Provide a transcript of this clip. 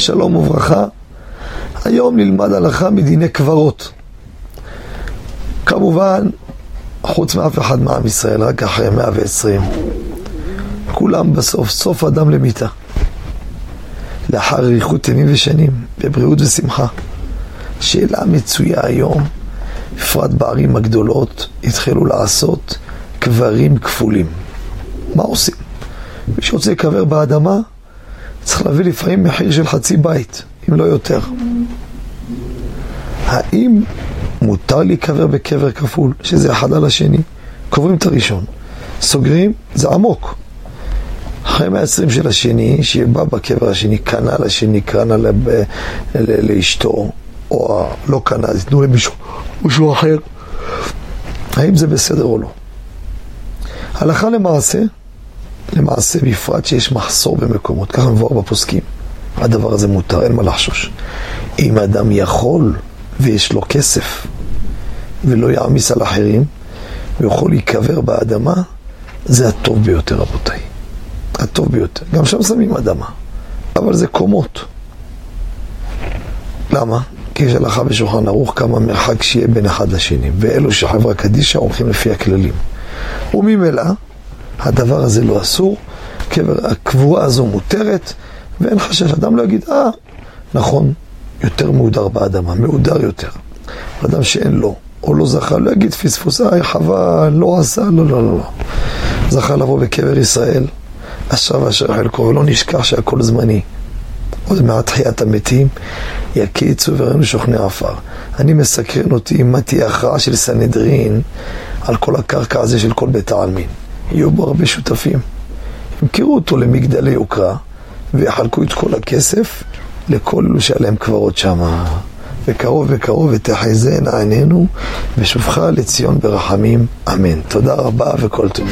שלום וברכה. היום נלמד הלכה מדיני קברות. כמובן, חוץ מאף אחד מעם ישראל, רק אחרי 120. כולם בסוף, סוף אדם למיתה. לאחר אריכות ימים ושנים, בבריאות ושמחה. שאלה מצויה היום, בפרט בערים הגדולות, התחילו לעשות קברים כפולים. מה עושים? מי שרוצה לקבר באדמה, צריך להביא לפעמים מחיר של חצי בית, אם לא יותר. האם מותר להיקבר בקבר כפול, שזה אחד על השני? קוברים את הראשון, סוגרים, זה עמוק. אחרי 120 של השני, שבא בקבר השני, קנה לשני, קנה לאשתו, או לא קנה, אז יתנו למישהו, מישהו אחר. האם זה בסדר או לא? הלכה למעשה, למעשה בפרט שיש מחסור במקומות, ככה מבואר בפוסקים. הדבר הזה מותר, אין מה לחשוש. אם אדם יכול ויש לו כסף ולא יעמיס על אחרים ויכול להיקבר באדמה, זה הטוב ביותר, רבותיי. הטוב ביותר. גם שם שמים אדמה, אבל זה קומות. למה? כי יש הלכה בשולחן ערוך כמה מרחק שיהיה בין אחד לשני, ואלו שחברה קדישא הולכים לפי הכללים. וממילא, הדבר הזה לא אסור, הקבורה הזו מותרת, ואין חשש, אדם לא יגיד, אה, נכון, יותר מהודר באדמה, מהודר יותר. אדם שאין לו, או לא זכה, לא יגיד פספוס, אה, חבל, לא עשה, לא, לא, לא, לא. זכה לבוא בקבר ישראל, אשר ואשר חלקו, ולא נשכח שהכל זמני. עוד מעט תחיית המתים, יקיצו וראינו שוכני עפר. אני מסקרן אותי מה תהיה הכרעה של סנהדרין על כל הקרקע הזה של כל בית העלמין. יהיו בו הרבה שותפים. ימכרו אותו למגדלי יוקרה ויחלקו את כל הכסף לכל אלו להם קברות שמה. וקרוב וקרוב ותחזינה עינינו ושובך לציון ברחמים, אמן. תודה רבה וכל טוב.